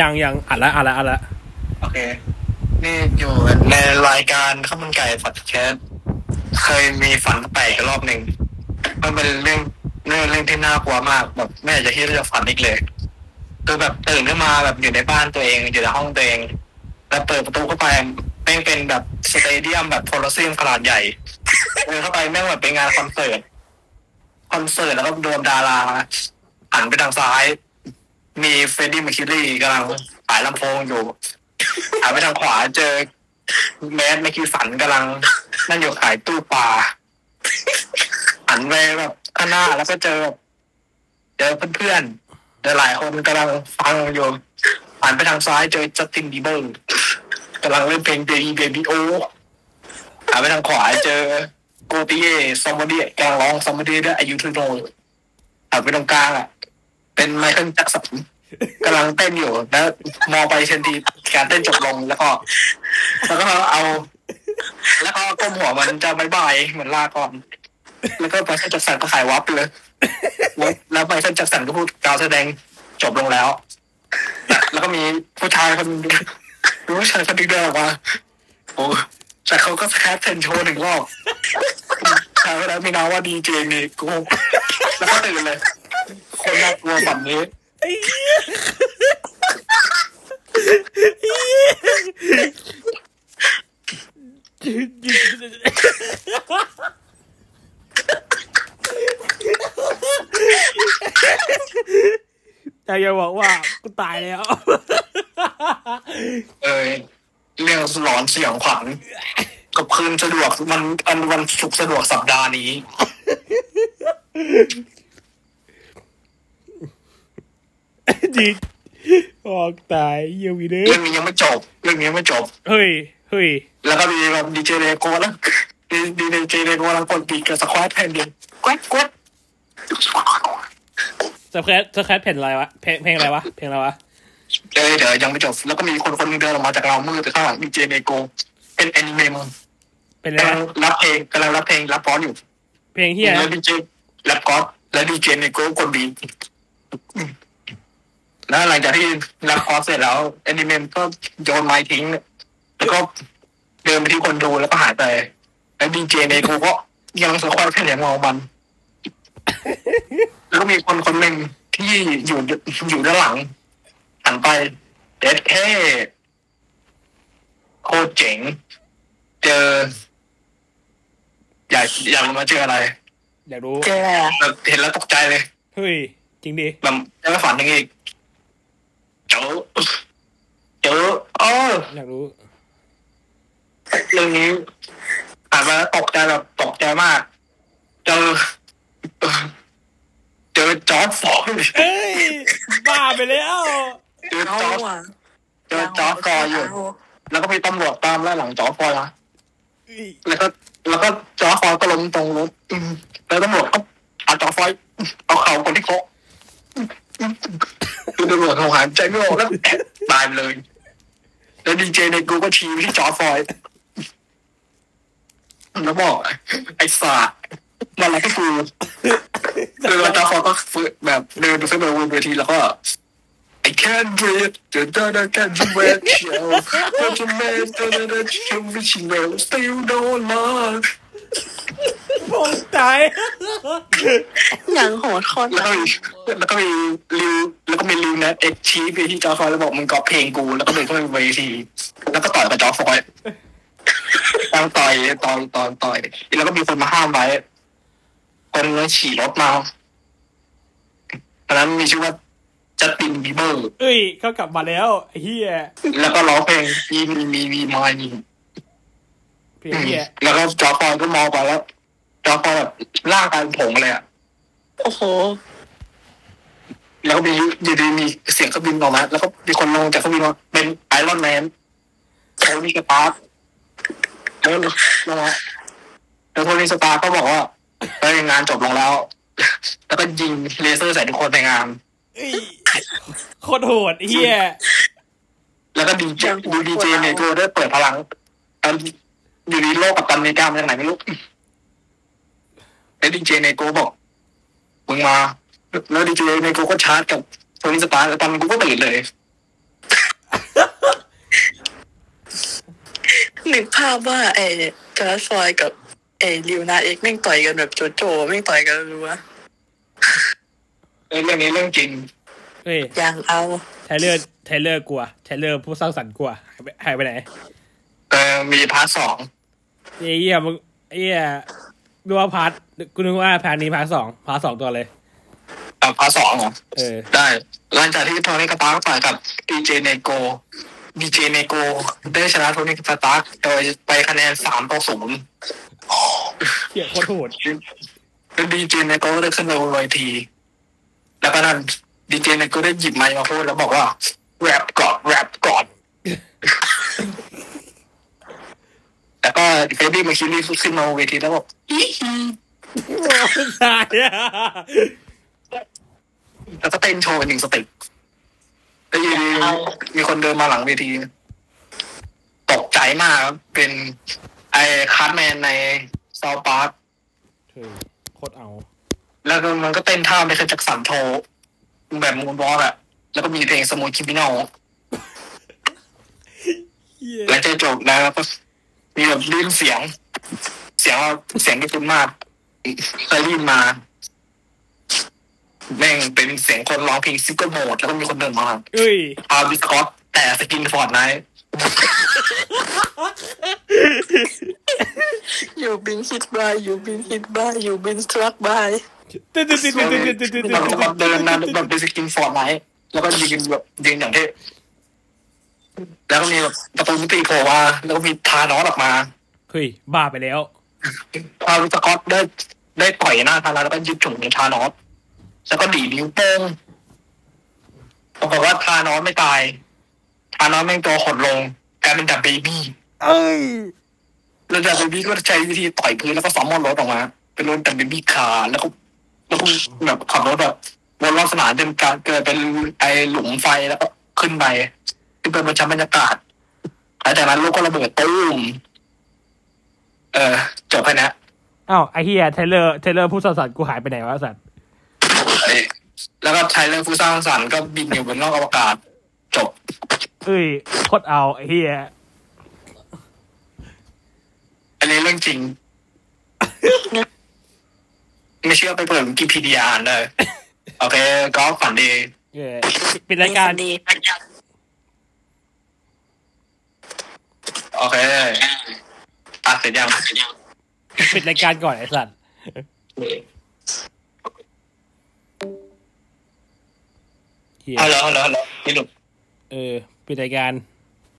ยังยังอัดละอัดละอัดละโอเค นี่อยู่ในรายการข้าวมันไก่ฝัดแคสเคยมีฝันแปลกรอบหนึ่งมันเป็นเรื่องเรื่องเรื่องที่น่ากลัวมากแบบไม่อยากจะคิดว่าจะฝันอีกเลยคือแบบตื่นขึ้นมาแบบอยู่ในบ้านตัวเองอยู่ในห้องตัวเองแล้วเปิดประตูเข้าไปแม่งเป็นแบบ stadium แบบโคลอสเซียมขนาดใหญ่เดินเข้าไปแม่งแบบเป็นงานคอนเสิร์ตคอนเสิร์ตแล้วก็โดนดาราหันไปทางซ้าย มีเฟรดดี้เมอร์คิวรีกำลังขายลำโพงอยู่หันไปทางขวาเจอ แมสแมคคิวสันกำลัง นั่งอยู่ขายตู้ปลาหันไปแบบข้างหน้าแล้วก็เจอเจอเพื่อนๆเจอหลายคนกำลังฟังอยู่หันไปทางซ้ายเจอจัสตินบีเบอร์กำลังเล่นเพลง baby baby oh หันไปทางขวาเจอโกติเย่ซอมบดี้กำลังร้องซอมบดี้ด้วยอายุทุโนหันไปตรงกลางอะ เป็นไมเคิลแจ็คสัน กำลังเต้นอยู่แล้วมองไปเชนทีการเต้นจบลงแล้วก็ แล้วก็เอา แล้วก็ก้มหัวมันจะบายบายเหมือนลาก่อน แล้วก็ไมเคิลแจ็คสันก็หายวับไปเลยแล้วไมเคิลแจ็คสันก็พูดการแสดงจบลงแล้ว แล้วก็มีผู้ชายคนผู้ชายคนหนึงเดินออกมาโอ้แต่เขาก็แคสเทนโชว์หนึ่งรอบชายคนนั้นมีน้าว่าดีเจนี่กูแล้วก็ตื่นเลย คนน่ากลัวแบบนี้ แต่อย่าบอกว่ากูตายแล้ว เออเรื่องหลอนเสียงขวัญกับคืนสะดวกมันอันวันศุกร์สะดวกสัปดาห์นี้ จีออกตายเยี่ยวีเด้เรื่องนี้ยังไม่จบ เรื่องนี้ยังไม่จบ เฮ้ยเฮ้ยแล้วก็มีแบบดีเจเลโก้แล้วดีดีเจเลโก้กำลังกดปีกกับสควอตแผ่นเดียวกวดกวดสแครปสแครปเพลงอะไรวะเพลงเพลงอะไรวะเพลงอะไรวะเออเดี๋ยวยังไม่จบ แล้วก็มีคนคนหนึงเดินออกมาจากเรามืดไปข้างหลังดีเจเลโก้เป็นแอนิเมะเป็นอะไรกำลังวะรับเพลงกำลังรับเพลงรับฟอนต์อยู่ เพลงเฮียแล้วดีเจรับก๊อตแล้วดีเจเลโก้กดบีท แล้วหลังจากที่รับคอร์สเสร็จแล้วแอนิเมะก็โยนไม้ทิ้ง แล้วก็เดินไปที่คนดูแล้วก็หายไปแล้วดีเจเนโกก็ยังสควอตแค่อย่างมองมัน แล้วก็มีคนคนหนึ่งที่อยู่อยู่ด้านหลังหันไปเด็ดเท่โคตรเจ๋ง เจอ อยากอยากรู้มาเจออะไร อยากรู้เจออะไรอะแบบเห็นแล้วตกใจเลย เฮ้ย จริงดิแบบยังไม่ฝันยังอีก เจอเจอเอออยากรู้เรื่องนี้อ่านมาแล้วตกใจแบบตกใจมากเจอเจอ George Floyd เอ้ยบ้าไปแล้วเจอเอาจอร์ดอะเจอ George Floyd อยู่ แล้วก็มีตำรวจตามไล่หลัง George Floyd นะแล้วก็แล้วก็ George Floyd ก็ล้มตรงรถอืมแล้วตำรวจก็เอา George Floydเอาเข่าคนที่เขา คือตำรวจเขาหายใจไม่ออกแล้วตายเลย แล้วดีเจในกูก็ชี้ที่จอฟอร์ดแล้วบอกไอ้สาดมันอะไรก็คือคือจอฟอร์ดก็ฟื้นแบบเดินไปขึ้นไปบนเวทีแล้วก็ I can't breathe, da da da can't breathe, show. But you made da da da show which you will still don't love. ตายอย่างโหดโคตรแล้วก็มีแล้วก็มี Lil แล้วก็มี Lil Nas X ชี้ไปที่ George Floyd แล้วบอกมึงก๊อปเพลงกูแล้วก็เดินเข้าไปบนเวทีแล้วก็ต่อยกับ George Floyd ตั้งต่อยต่อยต่อยต่อยแล้วก็มีคนมาห้ามไว้คนนั้นขี่รถมาตอนนั้นมีชื่อว่า Justin Bieber เอ้ยเขากลับมาแล้วไอ้เฮียแล้วก็ร้องเพลงมีมีมีมีมายมีเพลงเฮียแล้วก็ George Floyd ก็มองไปแล้ว George Floyd แบบร่างกายเป็นผงเลยอะโอ้โห แล้วก็มีอยู่ดีมีเสียงเครื่องบินออกมา แล้วก็มีคนลงจากเครื่องบินมาเป็น Iron Man Tony Stark แล้วลงมาแล้ว Tony Stark ก็บอกว่าเฮ้ยงานจบลงแล้ว แล้วก็ยิงเลเซอร์ใส่ทุกคนในงานเอ้ยโคตรโหดไอ้เฮียแล้วก็ดีเจดูดีเจเนโกได้เปิดพลังตอนอยู่ดีโลกกับตันอเมริกามาจากไหนไม่รู้ แล้วดีเจในโกบอกมึงมาแล้วดีเจในโกก็ชาร์จกับโทนี่สตาร์ตอนกูก็ตื่นเลยนึกภาพว่าไอ้จาซอยกับไอ้ลิวนาเอ็กแม่งต่อยกันแบบโจโจแม่งต่อยกันรู้วะเรื่องนี้เรื่องจริงเฮ้ยอย่งเอาเทเลอร์เทเลอร์กลัวเทเลอร์ผู้สร้างสรรค์กลัวหายไปไหน เออมีพาร์ทสองเยี่ยมึงเยี่ย ดูว่าพาร์ทกูนึกว่าพาร์ทนี้พาร์ทสองพาร์ทสองตัวเลยอะพาร์ทสองเหรอเออได้หลังจากที่โทนี่กาตาร์กต่อยกับดีเจเนโกดีเจเนโกได้ชนะโทนี่กาตาร์กโดยไปคะแนนสามต่อศูนย์เหี้ยโคตรโหดแล้วดีเจเนโกก็ได้ขึ้นมาบนเวที แล้วก็นั่นดีเจเนโกได้หยิบไมค์มาพูดแล้วบอกว่าแร็ปก่อนแร็ปก่อนแล้วก็ Freddie Mercury ขึ้นมาบนเวทีแล้วบอกอีฮี ตายอะแล้วก็เต้นโชว์หนึ่งสเต็ปแล้วอยู่ดีมีคนเดินมาหลังเวทีตกใจมากครับเป็นไอ้คาร์แมนในซาวปาร์คโคตรเอา แล้วก็มันก็เต้นท่าไม่เคยจักสันโทแบบมูนวอล์อะแล้วก็มีเพลงสมุนคิมิโนเหี้ยแล้วจะจบแล้วก็มีแบบได้ยินเสียง สียงว่าเสียงที่คุ้นมากเคยได้ยินมาแม่งเป็นเสียงคนร้องเพลงซิงเกิลโหมดแล้วก็มีคนเดินมาเอ้ยอาวิคอสแต่สกินฟอร์ดไนท์อยู่บินฮิตบายอยู่บินฮิตบายอยู่บินสตรักบายตึ๊ดตึ๊ดตึ๊ดตึ๊ดตึ๊ดตึ๊ดตึ๊ดตึ๊ดแล้วก็เดินนะแบบเป็นสกินฟอร์ดไนท์แล้วก็ยืนแบบยืนอย่างเท่แล้วก็มีแบบประตูมิติโผล่มาแล้วก็มีทานอสออกมาเฮ้ยบ้าไปแล้ว อาวิคอสได้ได้ต่อยหน้าทานอสแล้วก็ยึดถุงในทานอสแล้วก็ดีดนิ้วโป้งปรากฏว่า Thanos ไม่ตาย Thanos แม่งตัวหดลงกลายเป็น DaBaby เอ้ยแล้ว DaBaby ก็ใช้วิธีต่อยพื้นแล้วก็ summon รถออกมา เป็นรถ DaBaby car แล้วก็แล้วก็แบบขับรถแบบวนรอบสนามจนการเกิดเป็นไอหลุมไฟแล้วก็ขึ้นไปขึ้นไปบนชั้นบรรยากาศหลังจากนั้นโลกก็ระเบิดตุ้ม เออจบแค่นี้อ้าวไอ้เหี้ยไทเลอร์ไทเลอร์ผู้สร้างสรรค์กูหายไปไหนวะสัตว์เอ้ยแล้วก็ใช้เรื่องผู้สร้างสรรค์ก็บินอยู่บนนอกอวกาศ จบ เอ้ยโคตรเอาไอ้เหี้ยอันนี้เรื่องจริง ไม่เชื่อไปเปิดวิกิพีเดียอ่านเลยโอเค ก็ฝันดีเออปิดรายการดีโอเคตัด เสร็จยังปิดรายการก่อนไอ้สัตว์เหี้ยฮัลโหลฮัลโหลฮัลโหลนี่หลุดเออปิดรายการ